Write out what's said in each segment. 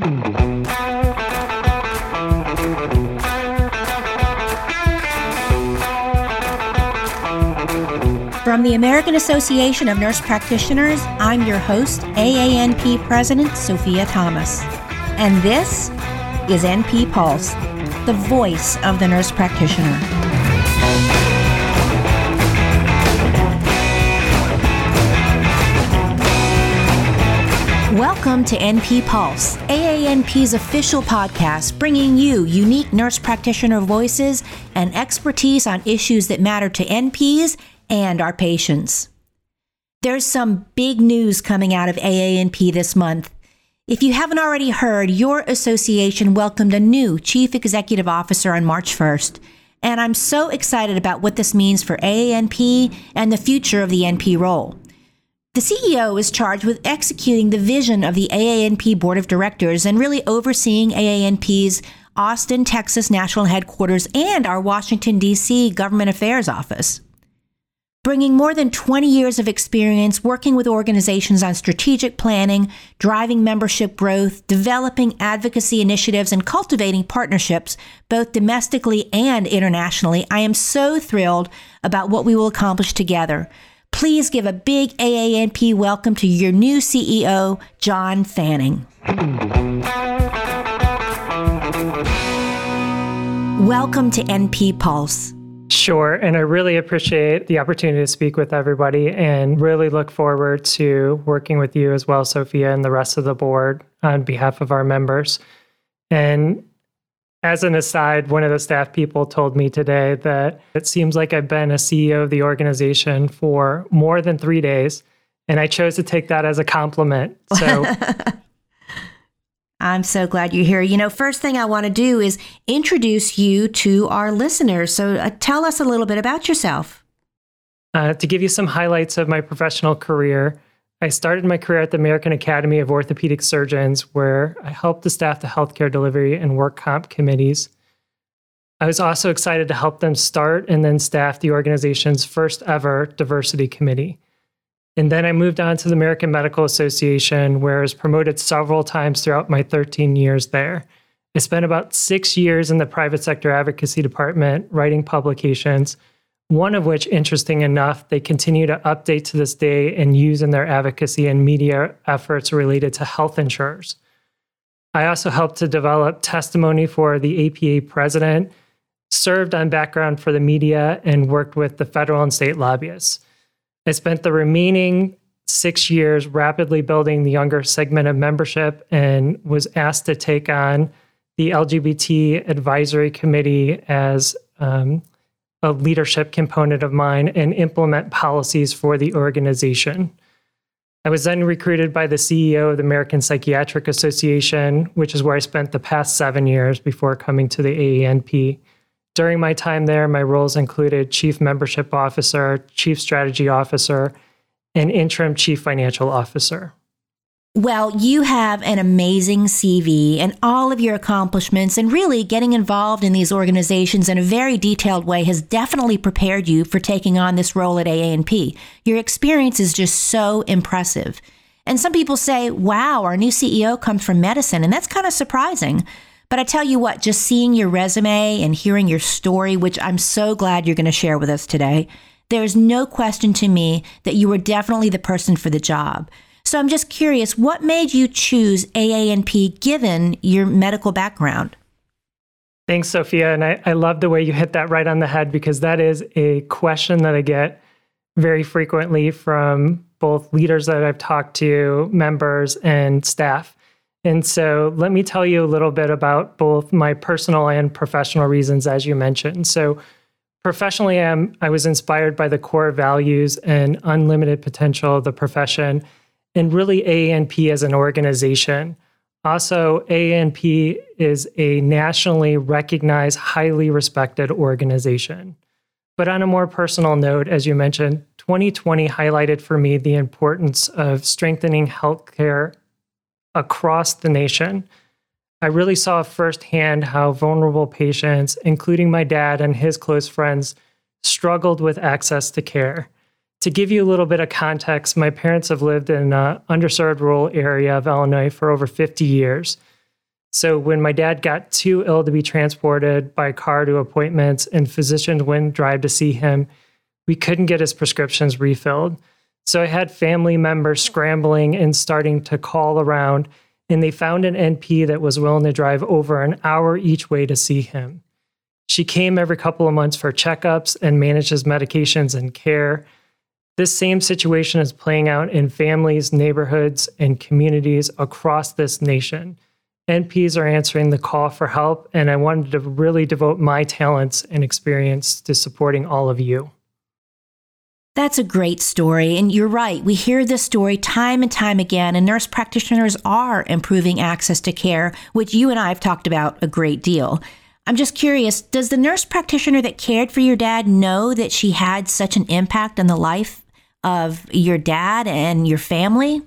From the American Association of Nurse Practitioners, I'm your host, AANP President Sophia Thomas. And this is NP Pulse, the voice of the nurse practitioner. Welcome to NP Pulse, AANP's official podcast, bringing you unique nurse practitioner voices and expertise on issues that matter to NPs and our patients. There's some big news coming out of AANP this month. If you haven't already heard, your association welcomed a new chief executive officer on March 1st. And I'm so excited about what this means for AANP and the future of the NP role. The CEO is charged with executing the vision of the AANP Board of Directors and really overseeing AANP's Austin, Texas national headquarters and our Washington, D.C. Government Affairs Office. Bringing more than 20 years of experience working with organizations on strategic planning, driving membership growth, developing advocacy initiatives, and cultivating partnerships, both domestically and internationally, I am so thrilled about what we will accomplish together. Please give a big AANP welcome to your new CEO, John Fanning. Welcome to NP Pulse. Sure. And I really appreciate the opportunity to speak with everybody and really look forward to working with you as well, Sophia, and the rest of the board on behalf of our members. And as an aside, one of the staff people told me today that it seems like I've been a CEO of the organization for more than three days. And I chose to take that as a compliment. So I'm so glad you're here. You know, first thing I want to do is introduce you to our listeners. So uh, tell us a little bit about yourself. Uh, to give you some highlights of my professional career, I started my career at the American Academy of Orthopedic Surgeons, where I helped to staff the healthcare delivery and work comp committees. I was also excited to help them start and then staff the organization's first ever diversity committee. And then I moved on to the American Medical Association, where I was promoted several times throughout my 13 years there. I spent about six years in the private sector advocacy department writing publications, one of which, interesting enough, they continue to update to this day and use in their advocacy and media efforts related to health insurers. I also helped to develop testimony for the APA president, served on background for the media, and worked with the federal and state lobbyists. I spent the remaining six years rapidly building the younger segment of membership and was asked to take on the LGBT advisory committee as um, a leadership component of mine and implement policies for the organization. I was then recruited by the CEO of the American Psychiatric Association, which is where I spent the past seven years before coming to the AANP. During my time there, my roles included Chief Membership Officer, Chief Strategy Officer, and Interim Chief Financial Officer. Well, you have an amazing CV and all of your accomplishments, and really getting involved in these organizations in a very detailed way has definitely prepared you for taking on this role at AANP. Your experience is just so impressive. And some people say, wow, our new CEO comes from medicine, and that's kind of surprising. But I tell you what, just seeing your resume and hearing your story, which I'm so glad you're going to share with us today, there's no question to me that you were definitely the person for the job. So I'm just curious, what made you choose AANP given your medical background? Thanks, Sophia. And I, I love the way you hit that right on the head because that is a question that I get very frequently from both leaders that I've talked to, members, and staff. And so let me tell you a little bit about both my personal and professional reasons, as you mentioned. So, professionally, I'm, I was inspired by the core values and unlimited potential of the profession, and really AANP as an organization. Also, AANP is a nationally recognized, highly respected organization. But on a more personal note, as you mentioned, 2020 highlighted for me the importance of strengthening healthcare across the nation. I really saw firsthand how vulnerable patients, including my dad and his close friends, struggled with access to care. To give you a little bit of context, my parents have lived in an underserved rural area of Illinois for over 50 years. So when my dad got too ill to be transported by car to appointments and physicians wouldn't drive to see him, we couldn't get his prescriptions refilled. So I had family members scrambling and starting to call around, and they found an NP that was willing to drive over an hour each way to see him. She came every couple of months for checkups and manages medications and care. This same situation is playing out in families, neighborhoods, and communities across this nation. NPs are answering the call for help, and I wanted to really devote my talents and experience to supporting all of you. That's a great story. And you're right. We hear this story time and time again, and nurse practitioners are improving access to care, which you and I have talked about a great deal. I'm just curious does the nurse practitioner that cared for your dad know that she had such an impact on the life of your dad and your family?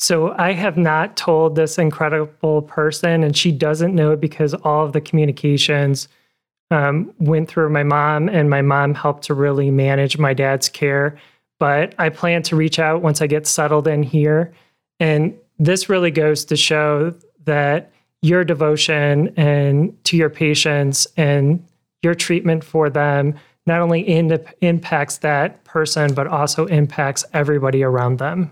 So I have not told this incredible person, and she doesn't know because all of the communications um, went through my mom, and my mom helped to really manage my dad's care. But I plan to reach out once I get settled in here. And this really goes to show that your devotion and to your patients and your treatment for them not only in, impacts that person, but also impacts everybody around them.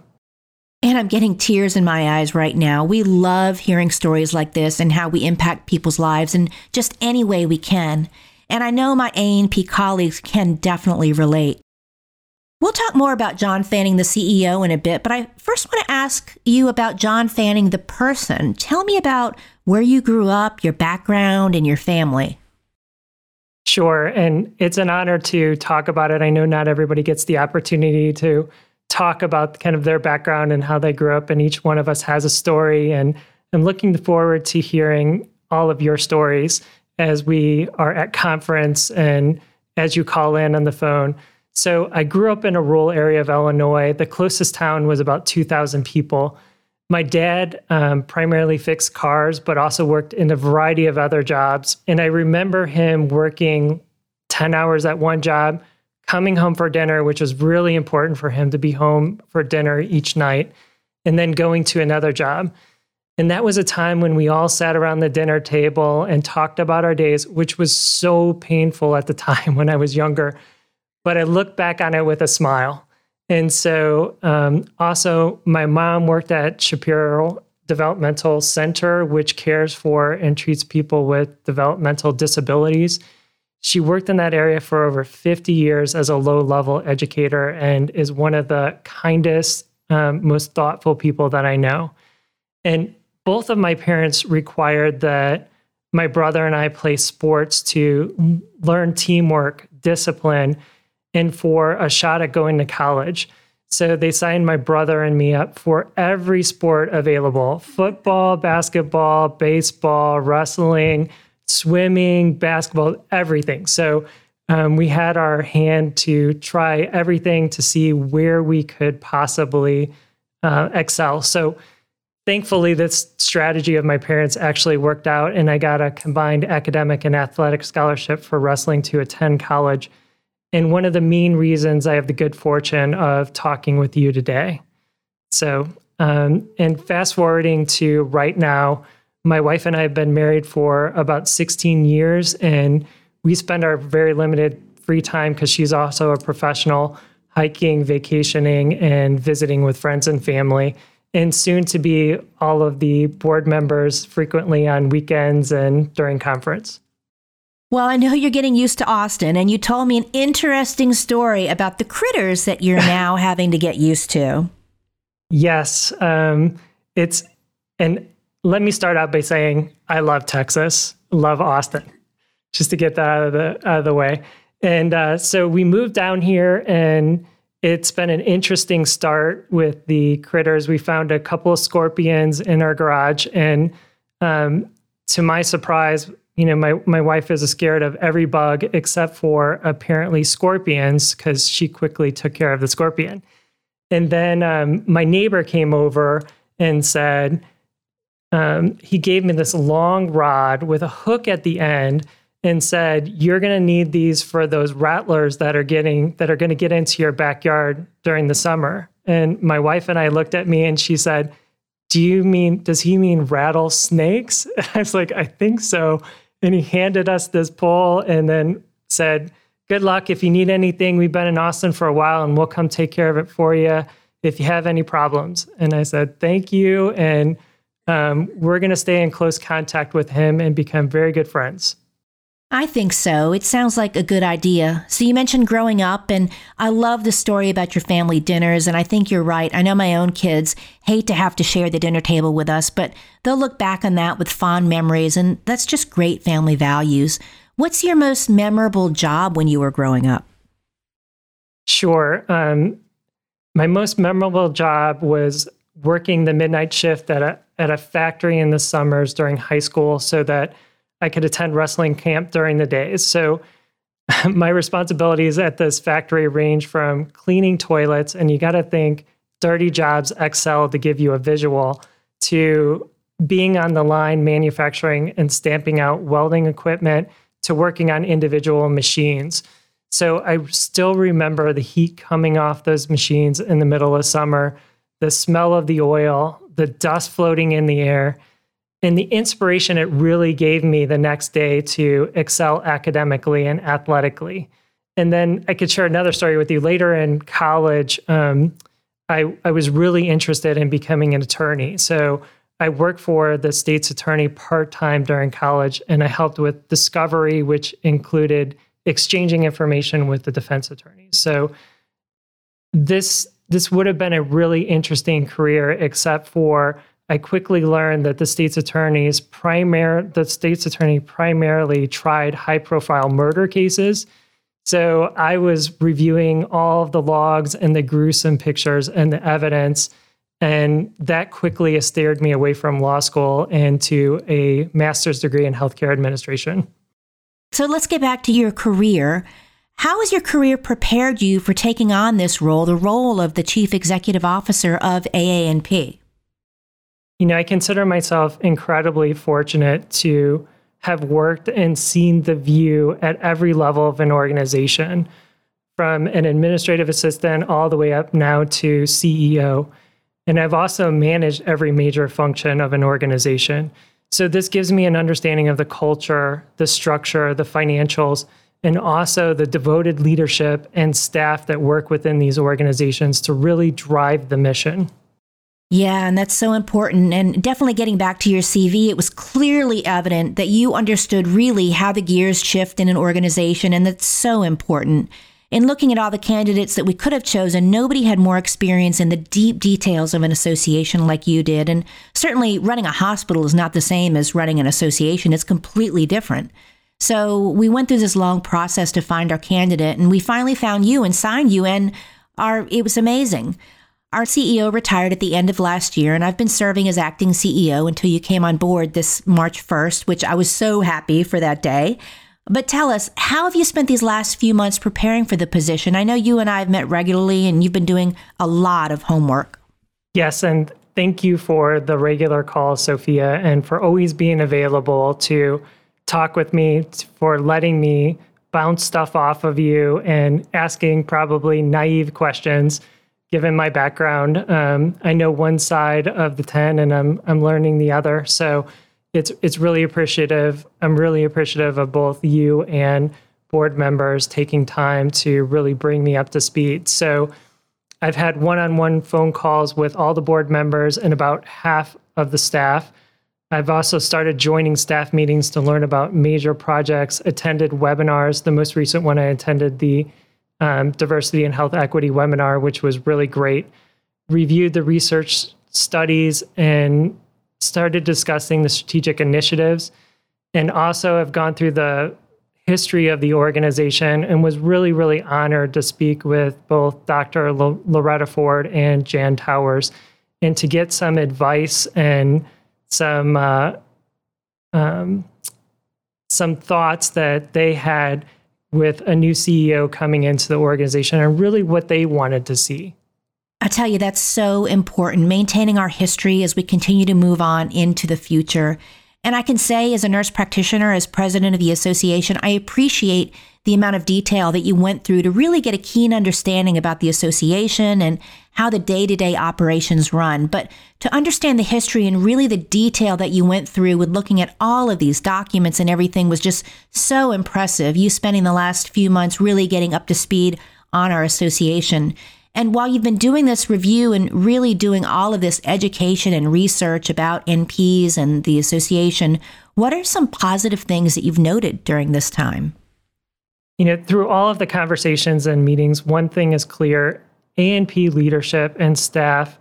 And I'm getting tears in my eyes right now. We love hearing stories like this and how we impact people's lives in just any way we can. And I know my AANP colleagues can definitely relate. We'll talk more about John Fanning, the CEO, in a bit, but I first want to ask you about John Fanning, the person. Tell me about where you grew up, your background, and your family. Sure. And it's an honor to talk about it. I know not everybody gets the opportunity to talk about kind of their background and how they grew up, and each one of us has a story. And I'm looking forward to hearing all of your stories as we are at conference and as you call in on the phone. So I grew up in a rural area of Illinois. The closest town was about 2,000 people. My dad um, primarily fixed cars, but also worked in a variety of other jobs. And I remember him working 10 hours at one job, coming home for dinner, which was really important for him to be home for dinner each night, and then going to another job. And that was a time when we all sat around the dinner table and talked about our days, which was so painful at the time when I was younger. But I look back on it with a smile. And so, um, also, my mom worked at Shapiro Developmental Center, which cares for and treats people with developmental disabilities. She worked in that area for over 50 years as a low level educator and is one of the kindest, um, most thoughtful people that I know. And both of my parents required that my brother and I play sports to learn teamwork, discipline, and for a shot at going to college. So they signed my brother and me up for every sport available football, basketball, baseball, wrestling, swimming, basketball, everything. So um, we had our hand to try everything to see where we could possibly uh, excel. So thankfully, this strategy of my parents actually worked out, and I got a combined academic and athletic scholarship for wrestling to attend college. And one of the main reasons I have the good fortune of talking with you today. So, um, and fast forwarding to right now, my wife and I have been married for about 16 years, and we spend our very limited free time because she's also a professional hiking, vacationing, and visiting with friends and family. And soon to be all of the board members frequently on weekends and during conference. Well, I know you're getting used to Austin, and you told me an interesting story about the critters that you're now having to get used to. Yes. Um, it's, and let me start out by saying I love Texas, love Austin, just to get that out of the out of the way. And uh, so we moved down here, and it's been an interesting start with the critters. We found a couple of scorpions in our garage, and um, to my surprise, you know, my my wife is scared of every bug except for apparently scorpions because she quickly took care of the scorpion. And then um, my neighbor came over and said um, he gave me this long rod with a hook at the end and said, "You're going to need these for those rattlers that are getting that are going to get into your backyard during the summer." And my wife and I looked at me and she said, Do you mean, does he mean rattlesnakes? I was like, I think so. And he handed us this pole and then said, Good luck. If you need anything, we've been in Austin for a while and we'll come take care of it for you if you have any problems. And I said, Thank you. And um, we're going to stay in close contact with him and become very good friends. I think so. It sounds like a good idea. So, you mentioned growing up, and I love the story about your family dinners. And I think you're right. I know my own kids hate to have to share the dinner table with us, but they'll look back on that with fond memories. And that's just great family values. What's your most memorable job when you were growing up? Sure. Um, my most memorable job was working the midnight shift at a, at a factory in the summers during high school so that I could attend wrestling camp during the days. So my responsibilities at this factory range from cleaning toilets, and you got to think dirty jobs Excel to give you a visual, to being on the line manufacturing and stamping out welding equipment, to working on individual machines. So I still remember the heat coming off those machines in the middle of summer, the smell of the oil, the dust floating in the air and the inspiration it really gave me the next day to excel academically and athletically. And then I could share another story with you later in college. Um, I, I was really interested in becoming an attorney. So I worked for the state's attorney part time during college, and I helped with discovery, which included exchanging information with the defense attorneys. So this this would have been a really interesting career, except for I quickly learned that the state's attorneys primary the state's attorney primarily tried high profile murder cases. So I was reviewing all of the logs and the gruesome pictures and the evidence. And that quickly steered me away from law school and to a master's degree in healthcare administration. So let's get back to your career. How has your career prepared you for taking on this role, the role of the chief executive officer of AANP? You know, I consider myself incredibly fortunate to have worked and seen the view at every level of an organization, from an administrative assistant all the way up now to CEO. And I've also managed every major function of an organization. So this gives me an understanding of the culture, the structure, the financials, and also the devoted leadership and staff that work within these organizations to really drive the mission. Yeah, and that's so important. And definitely getting back to your CV, it was clearly evident that you understood really how the gears shift in an organization, and that's so important. In looking at all the candidates that we could have chosen, nobody had more experience in the deep details of an association like you did. And certainly, running a hospital is not the same as running an association, it's completely different. So, we went through this long process to find our candidate, and we finally found you and signed you, and our, it was amazing. Our CEO retired at the end of last year, and I've been serving as acting CEO until you came on board this March 1st, which I was so happy for that day. But tell us, how have you spent these last few months preparing for the position? I know you and I have met regularly, and you've been doing a lot of homework. Yes, and thank you for the regular calls, Sophia, and for always being available to talk with me, for letting me bounce stuff off of you and asking probably naive questions given my background. Um, I know one side of the 10 and I'm, I'm learning the other. So it's, it's really appreciative. I'm really appreciative of both you and board members taking time to really bring me up to speed. So I've had one on one phone calls with all the board members and about half of the staff. I've also started joining staff meetings to learn about major projects, attended webinars. The most recent one I attended the um, diversity and health equity webinar, which was really great. Reviewed the research studies and started discussing the strategic initiatives, and also have gone through the history of the organization and was really, really honored to speak with both Dr. L- Loretta Ford and Jan Towers and to get some advice and some uh, um, some thoughts that they had with a new CEO coming into the organization and really what they wanted to see. I tell you, that's so important, maintaining our history as we continue to move on into the future. And I can say, as a nurse practitioner, as president of the association, I appreciate the amount of detail that you went through to really get a keen understanding about the association and how the day to day operations run. But to understand the history and really the detail that you went through with looking at all of these documents and everything was just so impressive. You spending the last few months really getting up to speed on our association. And while you've been doing this review and really doing all of this education and research about NPs and the association, what are some positive things that you've noted during this time? You know, through all of the conversations and meetings, one thing is clear ANP leadership and staff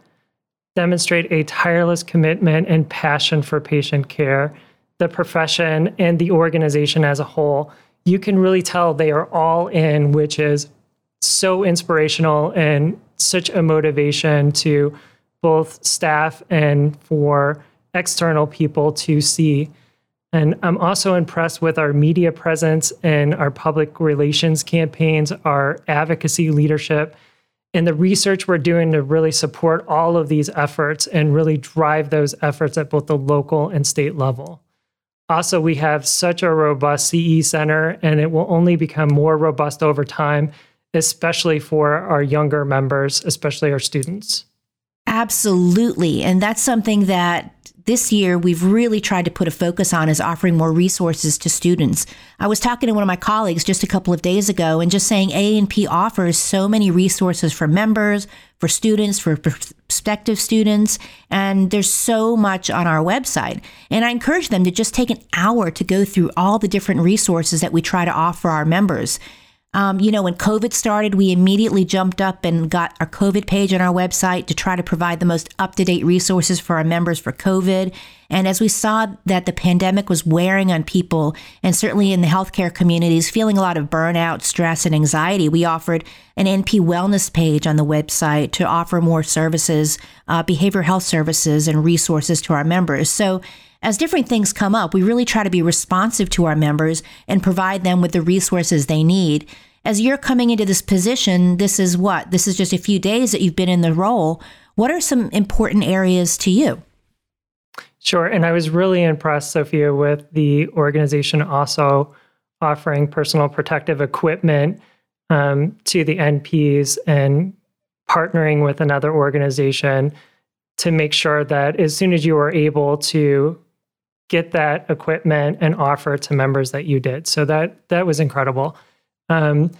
demonstrate a tireless commitment and passion for patient care. The profession and the organization as a whole, you can really tell they are all in, which is so inspirational and such a motivation to both staff and for external people to see. And I'm also impressed with our media presence and our public relations campaigns, our advocacy leadership, and the research we're doing to really support all of these efforts and really drive those efforts at both the local and state level. Also, we have such a robust CE center, and it will only become more robust over time especially for our younger members, especially our students. Absolutely. And that's something that this year we've really tried to put a focus on is offering more resources to students. I was talking to one of my colleagues just a couple of days ago and just saying AANP offers so many resources for members, for students, for prospective students, and there's so much on our website. And I encourage them to just take an hour to go through all the different resources that we try to offer our members. Um, you know, when COVID started, we immediately jumped up and got our COVID page on our website to try to provide the most up to date resources for our members for COVID. And as we saw that the pandemic was wearing on people, and certainly in the healthcare communities, feeling a lot of burnout, stress, and anxiety, we offered an NP wellness page on the website to offer more services, uh, behavioral health services, and resources to our members. So, as different things come up, we really try to be responsive to our members and provide them with the resources they need. As you're coming into this position, this is what? This is just a few days that you've been in the role. What are some important areas to you? Sure. And I was really impressed, Sophia, with the organization also offering personal protective equipment um, to the NPs and partnering with another organization to make sure that as soon as you are able to get that equipment and offer it to members that you did. So that that was incredible. Um,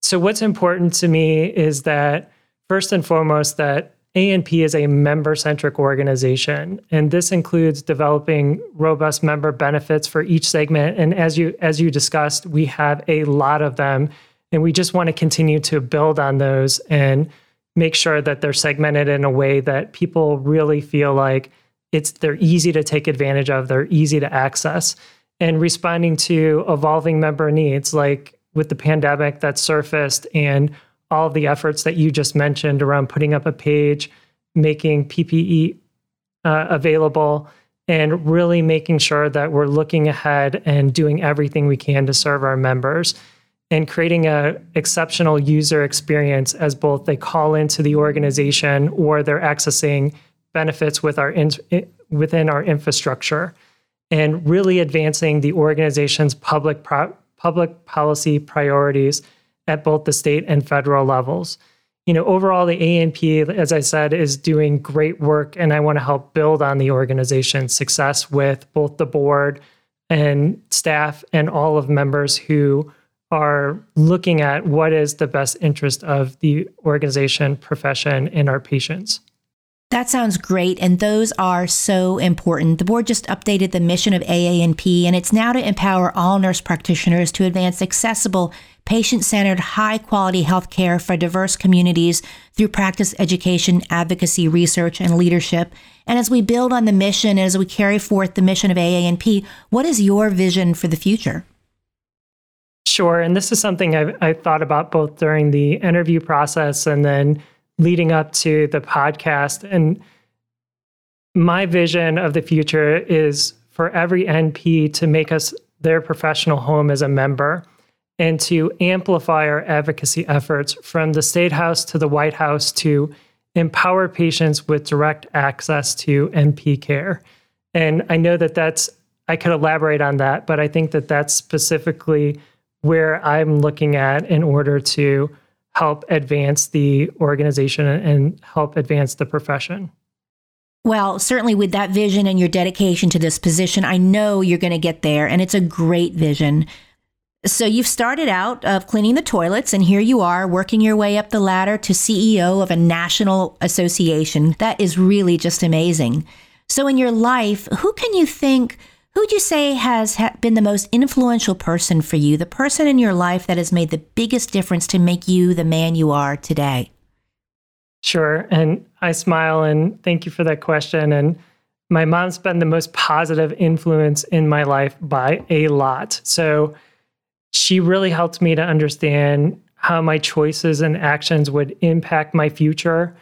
so what's important to me is that first and foremost that ANP is a member-centric organization, and this includes developing robust member benefits for each segment. And as you as you discussed, we have a lot of them, and we just want to continue to build on those and make sure that they're segmented in a way that people really feel like it's they're easy to take advantage of, they're easy to access, and responding to evolving member needs like with the pandemic that surfaced and all the efforts that you just mentioned around putting up a page, making PPE uh, available, and really making sure that we're looking ahead and doing everything we can to serve our members and creating a exceptional user experience as both they call into the organization or they're accessing benefits with our in, within our infrastructure and really advancing the organization's public pro, public policy priorities at both the state and federal levels. You know, overall, the ANP, as I said, is doing great work, and I want to help build on the organization's success with both the board and staff and all of members who are looking at what is the best interest of the organization, profession, and our patients. That sounds great, and those are so important. The board just updated the mission of AANP, and it's now to empower all nurse practitioners to advance accessible, patient centered, high quality healthcare for diverse communities through practice education, advocacy, research, and leadership. And as we build on the mission, as we carry forth the mission of AANP, what is your vision for the future? Sure. And this is something I've, i thought about both during the interview process and then leading up to the podcast. And my vision of the future is for every NP to make us their professional home as a member and to amplify our advocacy efforts from the State House to the White House to empower patients with direct access to NP care. And I know that that's, I could elaborate on that, but I think that that's specifically where I'm looking at in order to help advance the organization and help advance the profession. Well, certainly with that vision and your dedication to this position, I know you're going to get there, and it's a great vision. So you've started out of cleaning the toilets, and here you are working your way up the ladder to CEO of a national association. That is really just amazing. So in your life, who can you think? Who'd you say has been the most influential person for you? The person in your life that has made the biggest difference to make you the man you are today? Sure. And I smile and thank you for that question. And my mom's been the most positive influence in my life by a lot. So she really helped me to understand how my choices and actions would impact my future.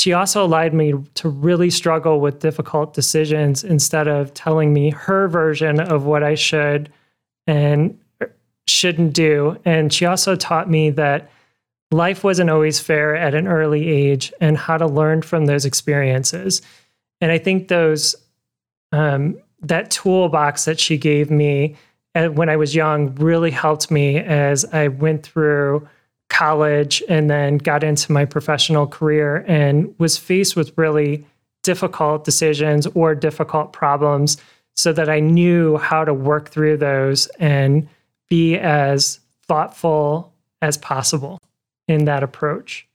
She also allowed me to really struggle with difficult decisions instead of telling me her version of what I should and shouldn't do. And she also taught me that life wasn't always fair at an early age and how to learn from those experiences. And I think those um, that toolbox that she gave me when I was young really helped me as I went through college and then got into my professional career and was faced with really difficult decisions or difficult problems so that I knew how to work through those and be as thoughtful as possible in that approach.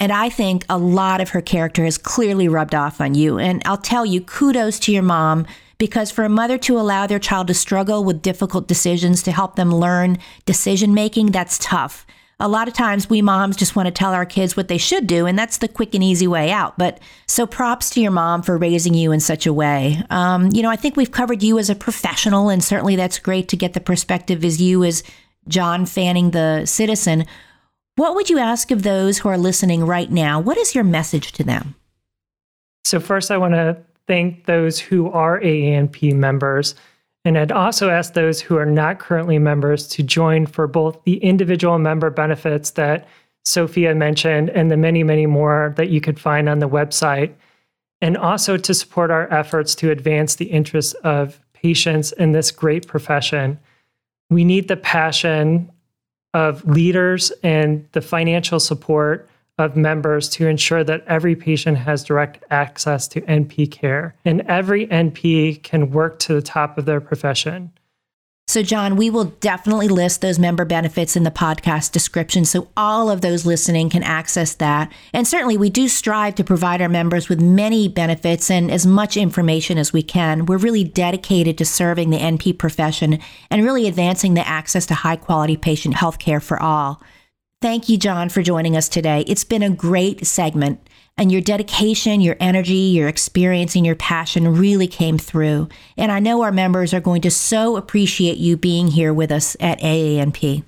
And I think a lot of her character has clearly rubbed off on you. And I'll tell you, kudos to your mom, because for a mother to allow their child to struggle with difficult decisions to help them learn decision making, that's tough. A lot of times we moms just want to tell our kids what they should do, and that's the quick and easy way out. But so props to your mom for raising you in such a way. Um, you know, I think we've covered you as a professional, and certainly that's great to get the perspective as you as John Fanning, the citizen. What would you ask of those who are listening right now? What is your message to them? So, first, I want to thank those who are AANP members. And I'd also ask those who are not currently members to join for both the individual member benefits that Sophia mentioned and the many, many more that you could find on the website, and also to support our efforts to advance the interests of patients in this great profession. We need the passion of leaders and the financial support of members to ensure that every patient has direct access to NP care and every NP can work to the top of their profession. So, John, we will definitely list those member benefits in the podcast description so all of those listening can access that. And certainly, we do strive to provide our members with many benefits and as much information as we can. We're really dedicated to serving the NP profession and really advancing the access to high quality patient health care for all. Thank you, John, for joining us today. It's been a great segment and your dedication, your energy, your experience, and your passion really came through. And I know our members are going to so appreciate you being here with us at AANP.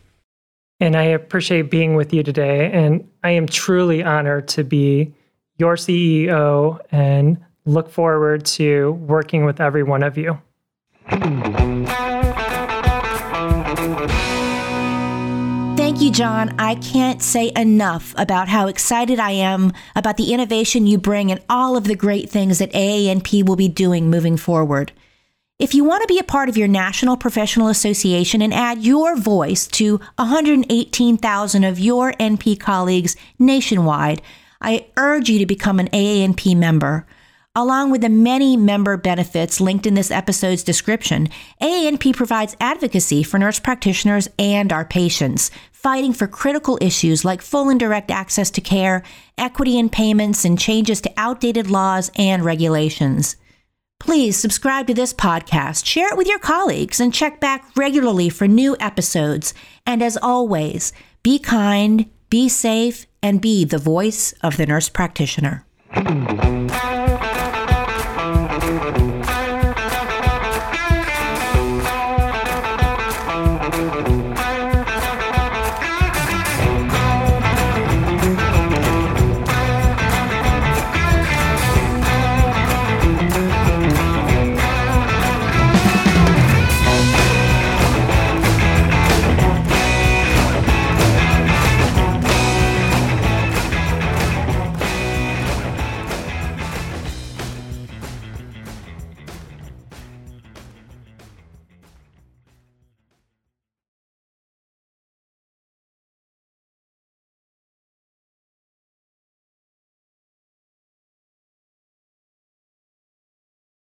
And I appreciate being with you today. And I am truly honored to be your CEO and look forward to working with every one of you. Thank you, John. I can't say enough about how excited I am about the innovation you bring and all of the great things that AANP will be doing moving forward. If you want to be a part of your National Professional Association and add your voice to 118,000 of your NP colleagues nationwide, I urge you to become an AANP member. Along with the many member benefits linked in this episode's description, AANP provides advocacy for nurse practitioners and our patients, fighting for critical issues like full and direct access to care, equity in payments, and changes to outdated laws and regulations. Please subscribe to this podcast, share it with your colleagues, and check back regularly for new episodes. And as always, be kind, be safe, and be the voice of the nurse practitioner.